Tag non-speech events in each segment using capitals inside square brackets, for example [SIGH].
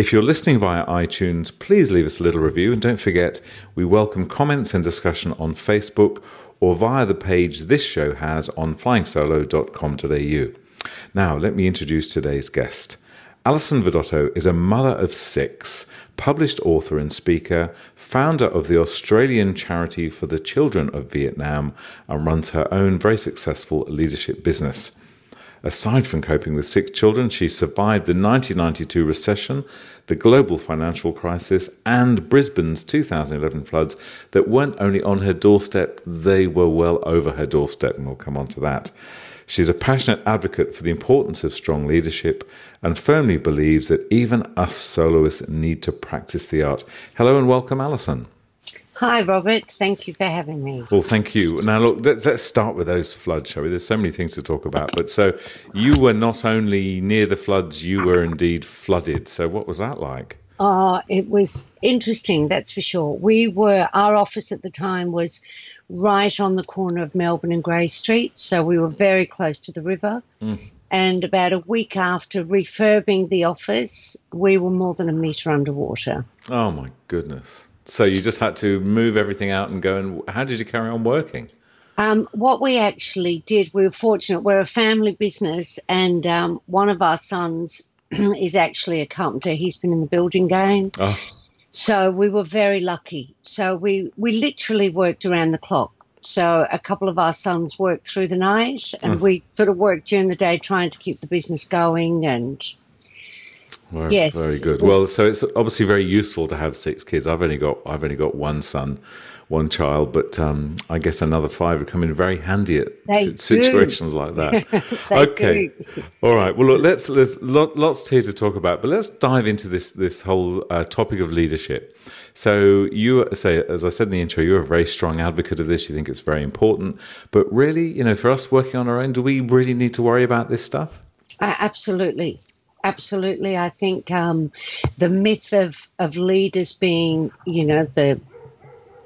If you're listening via iTunes, please leave us a little review and don't forget we welcome comments and discussion on Facebook or via the page this show has on flyingsolo.com.au. Now, let me introduce today's guest. Alison Vidotto is a mother of six, published author and speaker, founder of the Australian Charity for the Children of Vietnam, and runs her own very successful leadership business. Aside from coping with six children, she survived the 1992 recession, the global financial crisis, and Brisbane's 2011 floods that weren't only on her doorstep, they were well over her doorstep, and we'll come on to that. She's a passionate advocate for the importance of strong leadership and firmly believes that even us soloists need to practice the art. Hello and welcome, Alison. Hi, Robert. Thank you for having me. Well, thank you. Now, look, let's, let's start with those floods, shall we? There's so many things to talk about. But so you were not only near the floods, you were indeed flooded. So what was that like? Oh, it was interesting, that's for sure. We were, our office at the time was right on the corner of Melbourne and Grey Street. So we were very close to the river. Mm. And about a week after refurbing the office, we were more than a metre underwater. Oh, my goodness. So you just had to move everything out and go. And how did you carry on working? Um, what we actually did, we were fortunate. We're a family business, and um, one of our sons [CLEARS THROAT] is actually a carpenter. He's been in the building game. Oh. So we were very lucky. So we, we literally worked around the clock. So a couple of our sons worked through the night, and mm. we sort of worked during the day trying to keep the business going and very, yes, very good. Yes. Well, so it's obviously very useful to have six kids. I've only got I've only got one son, one child, but um, I guess another five would come in very handy at they situations like that. [LAUGHS] okay, do. all right. Well, look, let's there's lots here to talk about, but let's dive into this this whole uh, topic of leadership. So you say, as I said in the intro, you're a very strong advocate of this. You think it's very important, but really, you know, for us working on our own, do we really need to worry about this stuff? Uh, absolutely absolutely. I think um, the myth of of leaders being, you know, the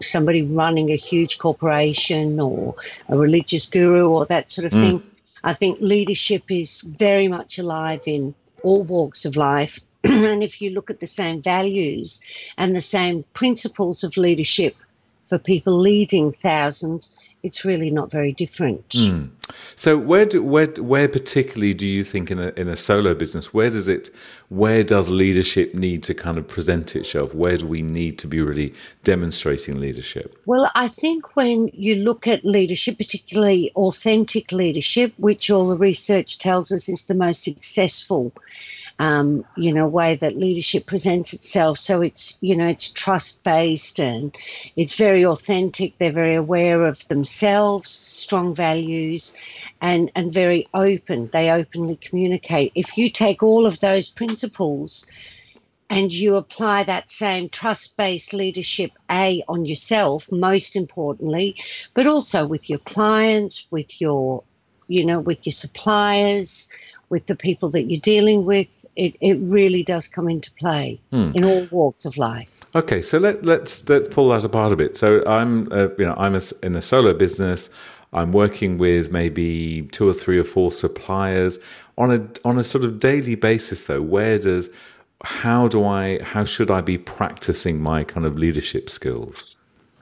somebody running a huge corporation or a religious guru or that sort of mm. thing. I think leadership is very much alive in all walks of life. [CLEARS THROAT] and if you look at the same values and the same principles of leadership for people leading thousands, it's really not very different. Mm. So where do, where where particularly do you think in a in a solo business where does it where does leadership need to kind of present itself? Where do we need to be really demonstrating leadership? Well, I think when you look at leadership, particularly authentic leadership, which all the research tells us is the most successful um, you know, way that leadership presents itself. So it's, you know, it's trust based and it's very authentic. They're very aware of themselves, strong values, and, and very open. They openly communicate. If you take all of those principles, and you apply that same trust based leadership A on yourself, most importantly, but also with your clients, with your, you know, with your suppliers, with the people that you're dealing with, it, it really does come into play hmm. in all walks of life. Okay, so let, let's let's pull that apart a bit. So I'm uh, you know I'm a, in a solo business. I'm working with maybe two or three or four suppliers on a on a sort of daily basis. Though, where does how do I how should I be practicing my kind of leadership skills?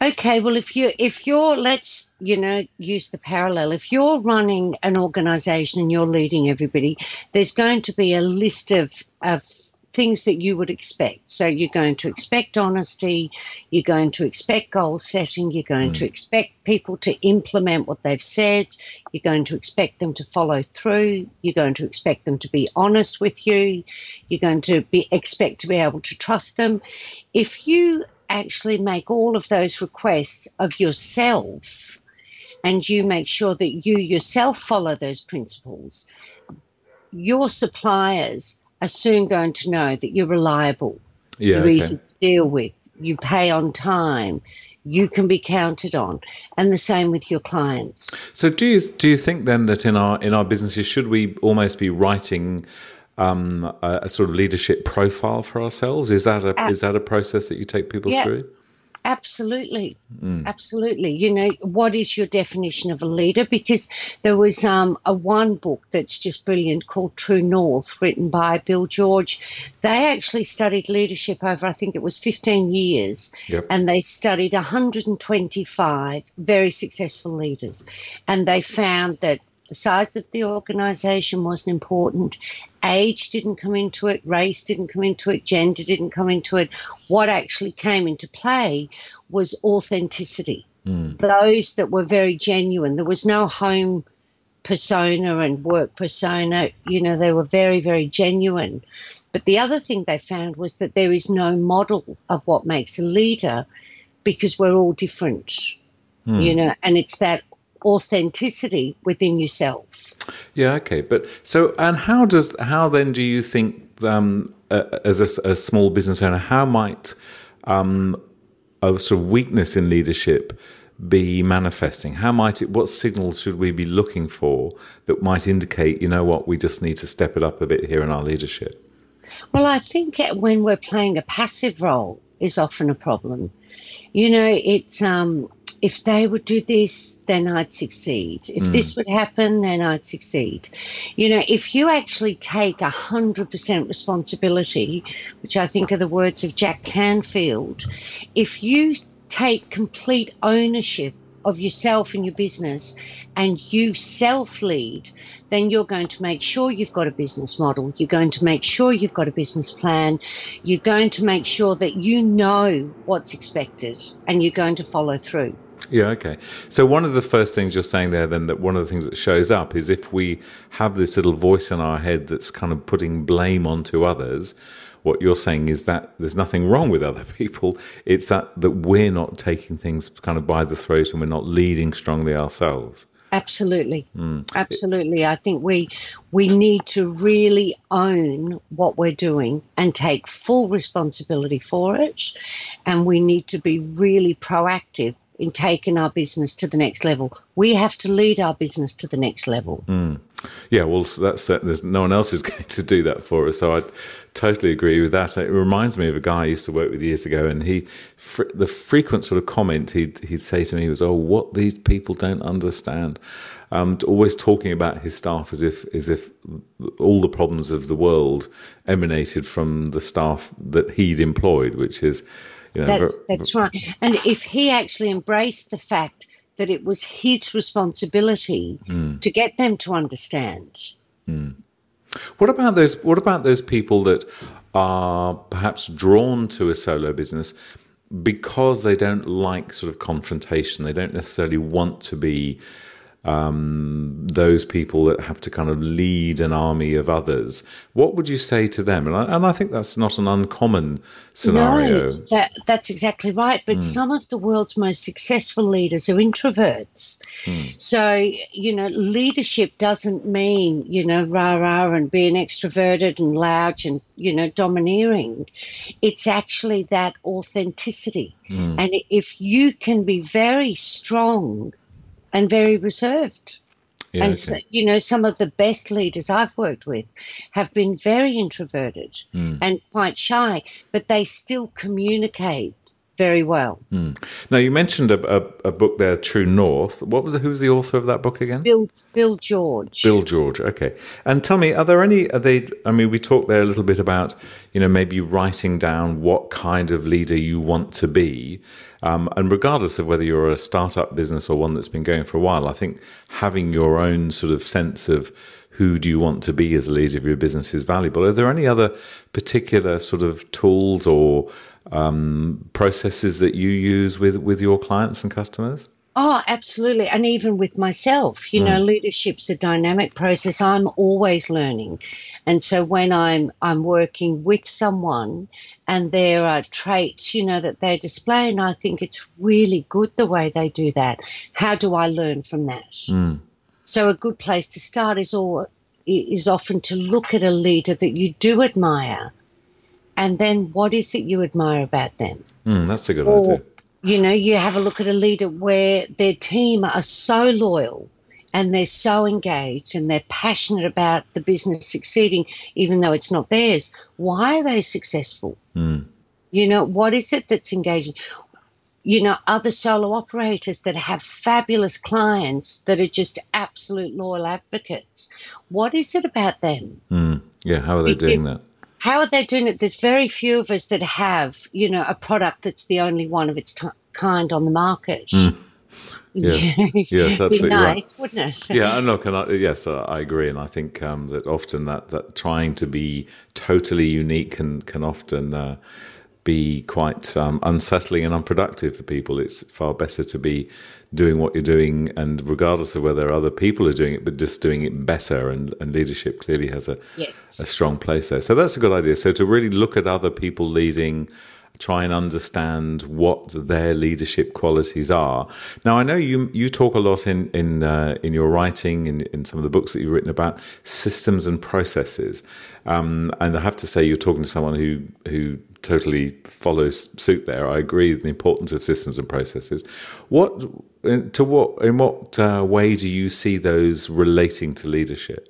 Okay, well, if you if you're let's you know use the parallel. If you're running an organisation and you're leading everybody, there's going to be a list of of things that you would expect. So you're going to expect honesty, you're going to expect goal setting, you're going mm. to expect people to implement what they've said, you're going to expect them to follow through, you're going to expect them to be honest with you, you're going to be expect to be able to trust them. If you actually make all of those requests of yourself. And you make sure that you yourself follow those principles, your suppliers are soon going to know that you're reliable, yeah, you're okay. easy to deal with, you pay on time, you can be counted on, and the same with your clients. So, do you do you think then that in our in our businesses should we almost be writing um, a, a, sort of leadership profile for ourselves? Is that a is that a process that you take people yeah. through? Absolutely. Mm. Absolutely. You know, what is your definition of a leader? Because there was um, a one book that's just brilliant called True North, written by Bill George. They actually studied leadership over, I think it was 15 years, yep. and they studied 125 very successful leaders. And they found that the size of the organization wasn't important. Age didn't come into it, race didn't come into it, gender didn't come into it. What actually came into play was authenticity. Mm. Those that were very genuine. There was no home persona and work persona. You know, they were very, very genuine. But the other thing they found was that there is no model of what makes a leader because we're all different. Mm. You know, and it's that authenticity within yourself. Yeah, okay. But so, and how does, how then do you think, um, uh, as a, a, small business owner, how might um, a sort of weakness in leadership be manifesting? How might it, what signals should we be looking for that might indicate, you know what, we just need to step it up a bit here in our leadership? Well, I think when we're playing a passive role is often a problem. You know, it's, um, if they would do this, then I'd succeed. If mm. this would happen, then I'd succeed. You know, if you actually take 100% responsibility, which I think are the words of Jack Canfield, if you take complete ownership of yourself and your business and you self lead, then you're going to make sure you've got a business model. You're going to make sure you've got a business plan. You're going to make sure that you know what's expected and you're going to follow through. Yeah, okay. So one of the first things you're saying there, then, that one of the things that shows up is if we have this little voice in our head that's kind of putting blame onto others, what you're saying is that there's nothing wrong with other [LAUGHS] people. It's that that we're not taking things kind of by the throat and we're not leading strongly ourselves. Absolutely, mm. absolutely. I think we we need to really own what we're doing and take full responsibility for it, and we need to be really proactive in taking our business to the next level. We have to lead our business to the next level. Mm. Yeah, well, that's uh, there's no one else is [LAUGHS] going to do that for us. So I totally agree with that. It reminds me of a guy I used to work with years ago, and he fr- the frequent sort of comment he'd he'd say to me was, "Oh, what these people don't understand." Um, always talking about his staff as if as if all the problems of the world emanated from the staff that he'd employed, which is you know, that's, that's right. And if he actually embraced the fact that it was his responsibility mm. to get them to understand. Mm. What about those? What about those people that are perhaps drawn to a solo business because they don't like sort of confrontation? They don't necessarily want to be um, those people that have to kind of lead an army of others. What would you say to them? And I, and I think that's not an uncommon scenario. No, that, that's exactly right. But mm. some of the world's most successful leaders are introverts. Mm. So, you know, leadership doesn't mean, you know, rah rah and being extroverted and loud and, you know, domineering. It's actually that authenticity. Mm. And if you can be very strong, and very reserved. Yeah, and, okay. so, you know, some of the best leaders I've worked with have been very introverted mm. and quite shy, but they still communicate very well. Mm. Now, you mentioned a, a, a, book there, True North. What was the, who was the author of that book again? Bill Bill George. Bill George. Okay. And tell me, are there any? Are they? I mean, we talked there a little bit about, you know, maybe writing down what kind of leader you want to be. Um, and regardless of whether you're a startup business or one that's been going for a while, I think having your own sort of sense of who do you want to be as a leader of your business is valuable. Are there any other particular sort of tools or um, processes that you use with, with your clients and customers? Oh, absolutely. And even with myself, you mm. know, leadership's a dynamic process. I'm always learning. And so when I'm I'm working with someone and there are traits, you know, that they display, and I think it's really good the way they do that. How do I learn from that? Mm. So a good place to start is all is often to look at a leader that you do admire and then what is it you admire about them? Mm, that's a good Or, idea. You know, you have a look at a leader where their team are so loyal and they're so engaged and they're passionate about the business succeeding, even though it's not theirs. Why are they successful? Mm. You know, what is it that's engaging? You know, other solo operators that have fabulous clients that are just absolute loyal advocates. What is it about them? Mm. Yeah, how are they doing that? How are they doing it? There's very few of us that have, you know, a product that's the only one of its t- kind on the market. Mm. Yes. [LAUGHS] Yes, absolutely nice, right. wouldn't it? [LAUGHS] yeah, and look, and I, yes, I I agree, and I think um, that often that that trying to be totally unique can can often uh, be quite um, unsettling and unproductive for people. It's far better to be doing what you're doing, and regardless of whether other people are doing it, but just doing it better. And, and leadership clearly has a Yes. a strong place there. So that's a good idea. So to really look at other people leading, try and understand what their leadership qualities are. Now I know you you talk a lot in in uh, in your writing in in some of the books that you've written about systems and processes. Um, and I have to say you're talking to someone who who totally follows suit there. I agree with the importance of systems and processes. What to what in what uh, way do you see those relating to leadership?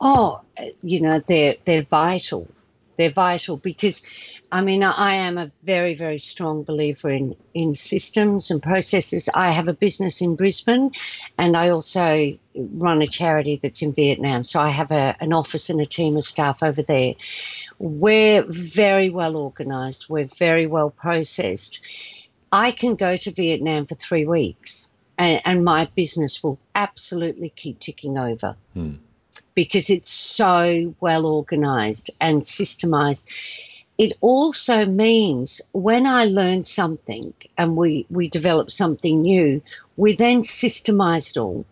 Oh, you know, they're they're vital. They're vital because, I mean, I, am a very very strong believer in in systems and processes. I have a business in Brisbane, and I also run a charity that's in Vietnam. So I have a, an office and a team of staff over there. We're very well organised. We're very well processed. I can go to Vietnam for three weeks, and, and my business will absolutely keep ticking over hmm. Because it's so well organized and systemized. It also means when I learn something and we, we develop something new, we then systemize it all.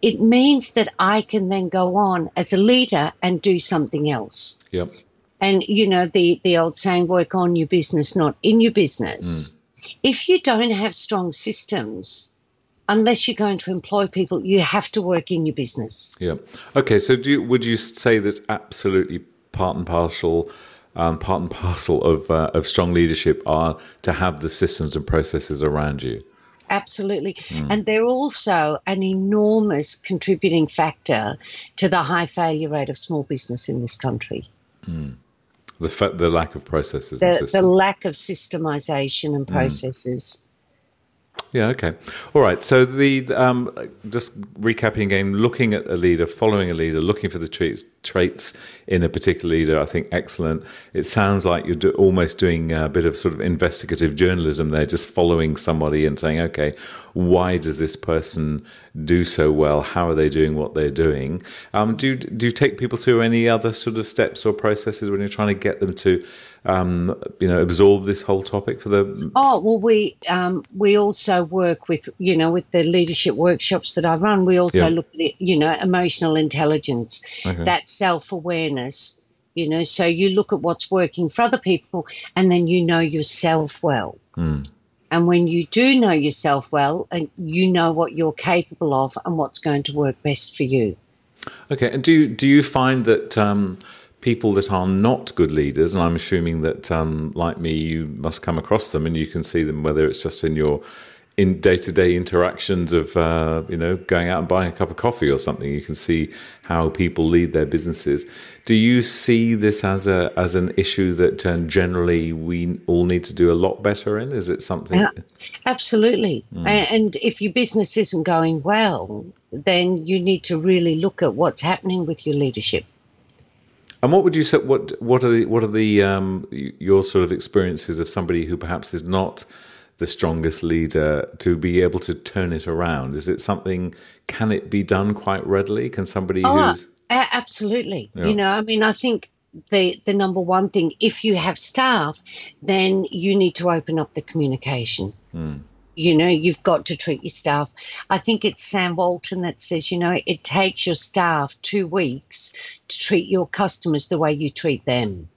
It means that I can then go on as a leader and do something else. Yep. And you know the the old saying, work on your business, not in your business. Mm. If you don't have strong systems, unless you're going to employ people, you have to work in your business. Yeah. Okay. So, do you, would you say that's absolutely part and parcel, um, part and parcel of uh, of strong leadership are to have the systems and processes around you? Absolutely. And they're also an enormous contributing factor to the high failure rate of small business in this country. The fa- the lack of processes The, the lack of systemization and processes. Yeah. Okay. All right. So the um, just recapping again, looking at a leader, following a leader, looking for the traits traits in a particular leader. I think excellent. It sounds like you're do, almost doing a bit of sort of investigative journalism there, just following somebody and saying, okay, why does this person do so well? How are they doing what they're doing? Um, do do you take people through any other sort of steps or processes when you're trying to get them to um, you know absorb this whole topic for the Oh well, we um, we also work with you know with the leadership workshops that I run. We also Yeah. look at it, you know emotional intelligence, Okay. that self awareness. You know, so you look at what's working for other people, and then you know yourself well. And when you do know yourself well, and you know what you're capable of and what's going to work best for you. Okay, and do you, do you find that um, people that are not good leaders, and I'm assuming that, um, like me, you must come across them, and you can see them whether it's just in your in day to day interactions of uh, you know going out and buying a cup of coffee or something. You can see how people lead their businesses. Do you see this as a as an issue that uh, generally we all need to do a lot better in? Is it something? Yeah. Absolutely. A- And if your business isn't going well, then you need to really look at what's happening with your leadership. And what would you say? What what are the what are the um, your sort of experiences of somebody who perhaps is not the strongest leader to be able to turn it around? Is it something? Can it be done quite readily? Can somebody Oh, who's absolutely. Yeah. You know, I mean, I think the the number one thing, if you have staff, then you need to open up the communication. You know, you've got to treat your staff. I think it's Sam Walton that says, you know, it takes your staff two weeks to treat your customers the way you treat them.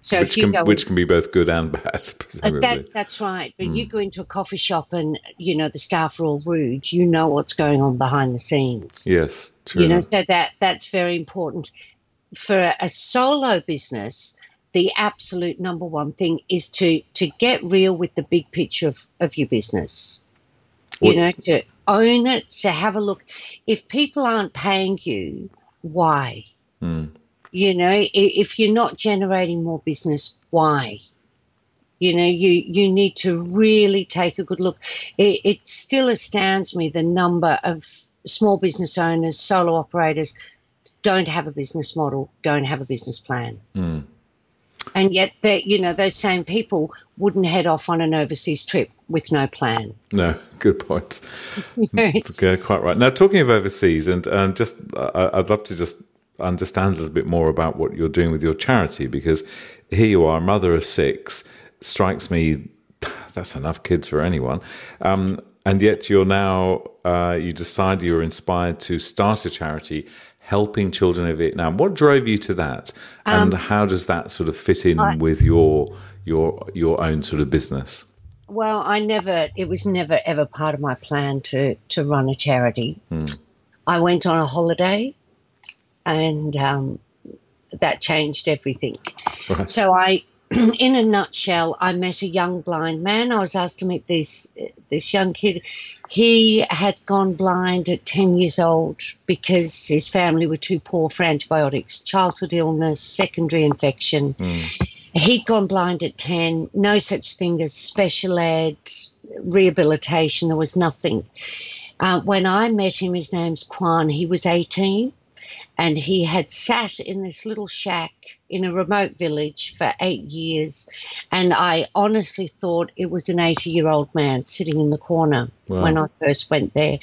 So which can go which can be both good and bad, [LAUGHS] Uh, that, that's right. But you go into a coffee shop and, you know, the staff are all rude. You know what's going on behind the scenes. yes, true. You know, so that, that's very important. For a, a solo business, the absolute number one thing is to to get real with the big picture of, of your business. You know, to own it, to have a look. If people aren't paying you, why? Mm. You know, if you're not generating more business, why? You know, you you need to really take a good look. It, it still astounds me the number of small business owners, solo operators, don't have a business model, don't have a business plan. Mm. And yet, that you know, those same people wouldn't head off on an overseas trip with no plan. No, good point. [LAUGHS] yeah, quite right. Now, talking of overseas, and and just, I'd love to just understand a little bit more about what you're doing with your charity because here you are, mother of six. Strikes me [SIGHS] that's enough kids for anyone. Um, and yet you're now uh, you decide you're inspired to start a charity helping children in Vietnam. What drove you to that, and um, how does that sort of fit in I, with your your your own sort of business? Well, I never. It was never ever part of my plan to to run a charity. Hmm. I went on a holiday, and um, that changed everything. Right. So I [CLEARS THROAT] in a nutshell, I met a young blind man. I was asked to meet this this young kid. He had gone blind at ten years old because his family were too poor for antibiotics, childhood illness, secondary infection. Mm. He'd gone blind at ten. No such thing as special ed, rehabilitation. There was nothing. Uh, when I met him, his name's Quan. He was eighteen and he had sat in this little shack in a remote village for eight years. And I honestly thought it was an 80 year old man sitting in the corner wow. when I first went there.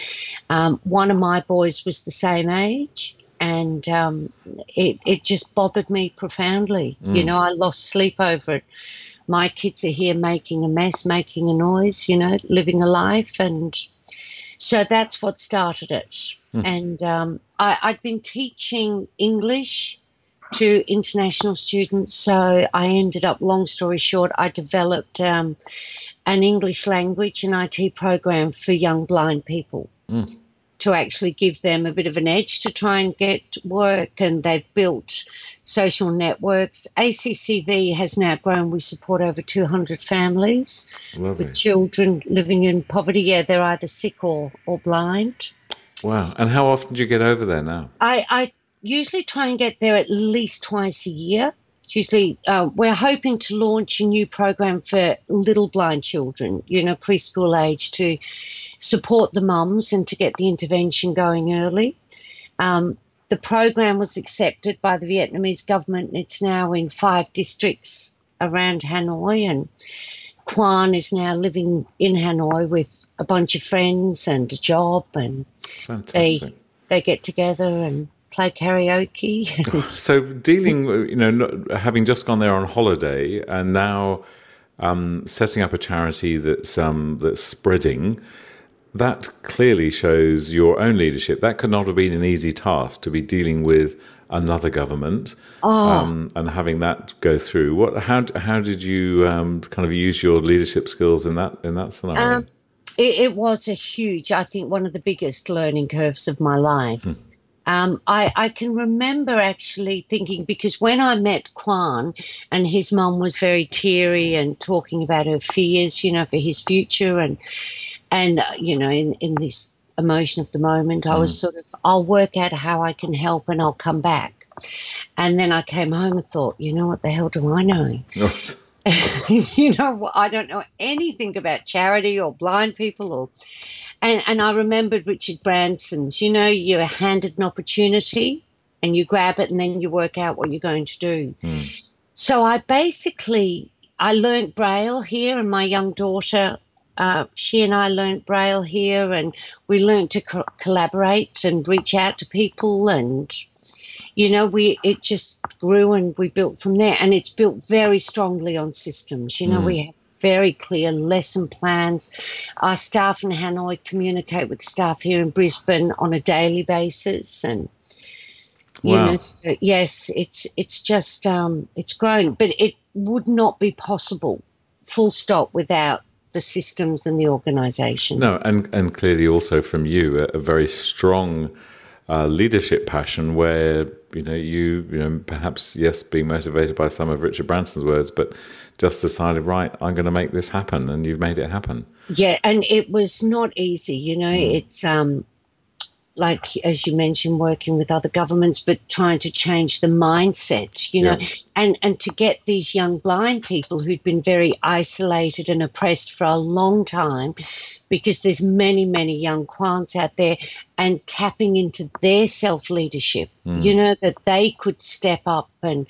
Um, one of my boys was the same age. And um, it, it just bothered me profoundly. Mm. You know, I lost sleep over it. My kids are here making a mess, making a noise, you know, living a life. And so that's what started it. Mm. And um, I, I'd been teaching English to international students. So I ended up, long story short, I developed um, an English language and IT program for young blind people mm. to actually give them a bit of an edge to try and get work. And they've built social networks. ACCV has now grown. We support over 200 families Lovely. with children living in poverty. Yeah, they're either sick or, or blind. Wow. And how often do you get over there now? I, I usually try and get there at least twice a year. Usually, uh, we're hoping to launch a new program for little blind children, you know, preschool age, to support the mums and to get the intervention going early. Um, the program was accepted by the Vietnamese government and it's now in five districts around Hanoi. And Quan is now living in Hanoi with a bunch of friends and a job, and Fantastic. they they get together and play karaoke. [LAUGHS] so dealing, you know, having just gone there on holiday and now um, setting up a charity that's um, that's spreading. That clearly shows your own leadership. That could not have been an easy task to be dealing with another government oh. um, and having that go through. What? How? How did you um, kind of use your leadership skills in that in that scenario? It, it, was a huge, I think, one of the biggest learning curves of my life. Hmm. Um, I, I, can remember actually thinking because when I met Quan and his mum was very teary and talking about her fears, you know, for his future and and uh, you know in, in this emotion of the moment, I was hmm. sort of I'll work out how I can help and I'll come back. And then I came home and thought, you know what the hell do I know? [LAUGHS] [LAUGHS] you know, I don't know anything about charity or blind people or and, and I remembered Richard Branson's, you know, you're handed an opportunity and you grab it and then you work out what you're going to do. Mm. So I basically I learned Braille here and my young daughter uh, she and I learned Braille here, and we learned to co- collaborate and reach out to people, and you know, we it just grew and we built from there, and it's built very strongly on systems. You know, mm. we have very clear lesson plans. Our staff in Hanoi communicate with staff here in Brisbane on a daily basis, and you wow. know, so yes, it's it's just um, it's grown, but it would not be possible, full stop, without the systems and the organisation. No, and and clearly also from you a, a very strong uh, leadership passion where you know you you know perhaps yes being motivated by some of Richard Branson's words, but just decided right I'm going to make this happen, and you've made it happen. Yeah, and it was not easy. You know, mm. it's um like as you mentioned working with other governments but trying to change the mindset you know yeah. and and to get these young blind people who'd been very isolated and oppressed for a long time because there's many many young Quans out there and tapping into their self leadership mm. you know that they could step up and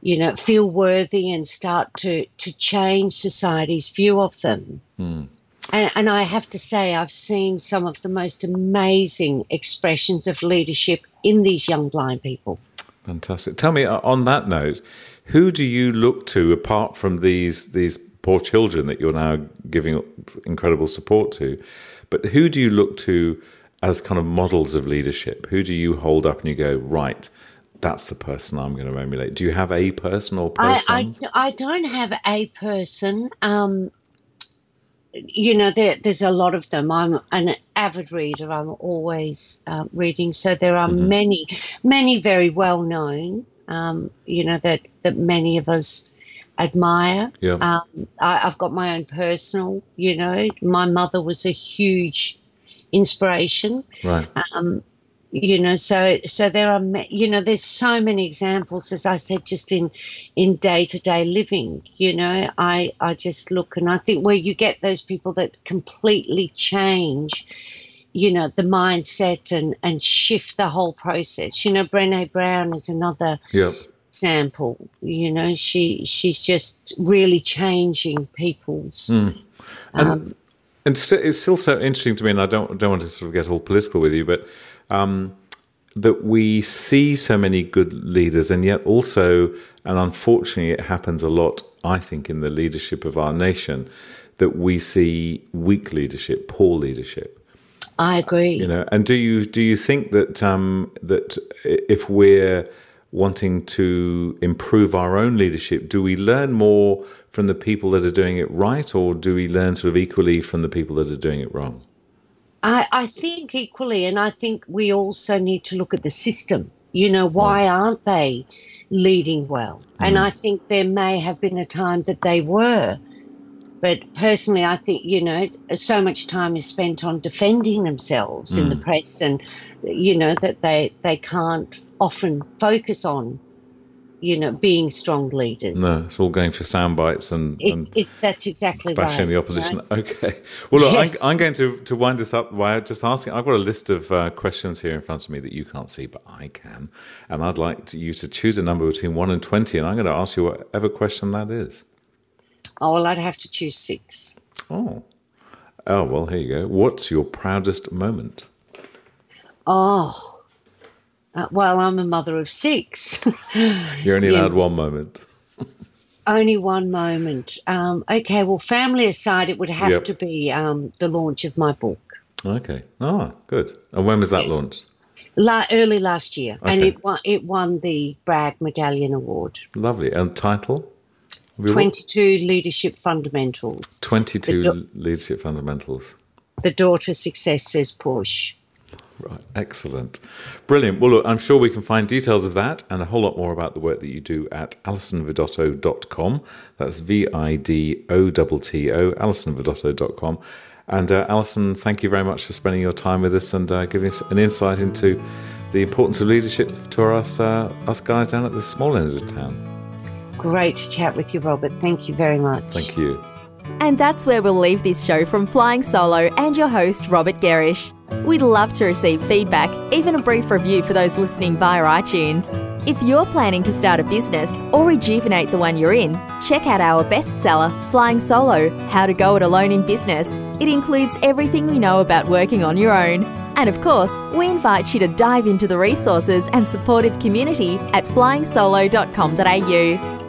you know feel worthy and start to to change society's view of them mm. And, and, I have to say, I've seen some of the most amazing expressions of leadership in these young blind people. Fantastic. Tell me, uh, on that note, who do you look to apart from these these poor children that you're now giving incredible support to? But who do you look to as kind of models of leadership? Who do you hold up and you go, right, that's the person I'm going to emulate? Do you have a person or person? I, I, I don't have a person. Um, you know, there, there's a lot of them. I'm an avid reader. I'm always uh, reading, so there are mm-hmm. many, many very well known. Um, you know that that many of us admire. Yeah. Um, I, have got my own personal. You know, my mother was a huge inspiration. Right. Um, you know so so there are you know there's so many examples as i said just in in day-to-day living you know i i just look and i think where you get those people that completely change you know the mindset and and shift the whole process you know brene brown is another yep. Example you know she she's just really changing people's mm. and, um, and it's still so interesting to me and i don't don't want to sort of get all political with you but um, that we see so many good leaders, and yet also, and unfortunately, it happens a lot, I think, in the leadership of our nation, that we see weak leadership, poor leadership. I agree. You know, and do you do you think that um, that if we're wanting to improve our own leadership, do we learn more from the people that are doing it right, or do we learn sort of equally from the people that are doing it wrong? I, I think equally, and I think we also need to look at the system. You know, why aren't they leading well? Mm. And I think there may have been a time that they were. But personally, I think, you know, so much time is spent on defending themselves mm. in the mm. press and, you know, that they, they can't often focus on you know, being strong leaders. No, it's all going for sound bites and, it, and it, that's exactly bashing right, the opposition. Right? Okay. Well, look, yes. I'm, I'm, going to, to wind this up by just asking. I've got a list of uh, questions here in front of me that you can't see, but I can. And I'd like to, you to choose a number between 1 and 20, and I'm going to ask you whatever question that is. Oh, well, I'd have to choose six. Oh. Oh, well, here you go. What's your proudest moment? Oh. Uh, well, I'm a mother of six. [LAUGHS] You're only allowed one moment. only one moment. Um, okay, well, family aside, it would have yep. to be um, the launch of my book. Okay. Oh, good. And when was that launched? La- early last year, okay. and it won, it won the Bragg Medallion Award. Lovely. And title? 22 Leadership Fundamentals. 22 do- Leadership Fundamentals. The daughter success says push. Right, excellent. Brilliant. Well, look, I'm sure we can find details of that and a whole lot more about the work that you do at alisonvidotto.com. That's V I D O T T O, alisonvidotto.com. And uh, Alison, thank you very much for spending your time with us and uh, giving us an insight into the importance of leadership to us, uh, us guys down at the small end of town. Great to chat with you, Robert. Thank you very much. Thank you. And that's where we'll leave this show from Flying Solo and your host, Robert Gerrish. We'd love to receive feedback, even a brief review for those listening via iTunes. If you're planning to start a business or rejuvenate the one you're in, check out our bestseller, Flying Solo How to Go It Alone in Business. It includes everything we know about working on your own. And of course, we invite you to dive into the resources and supportive community at flyingsolo.com.au.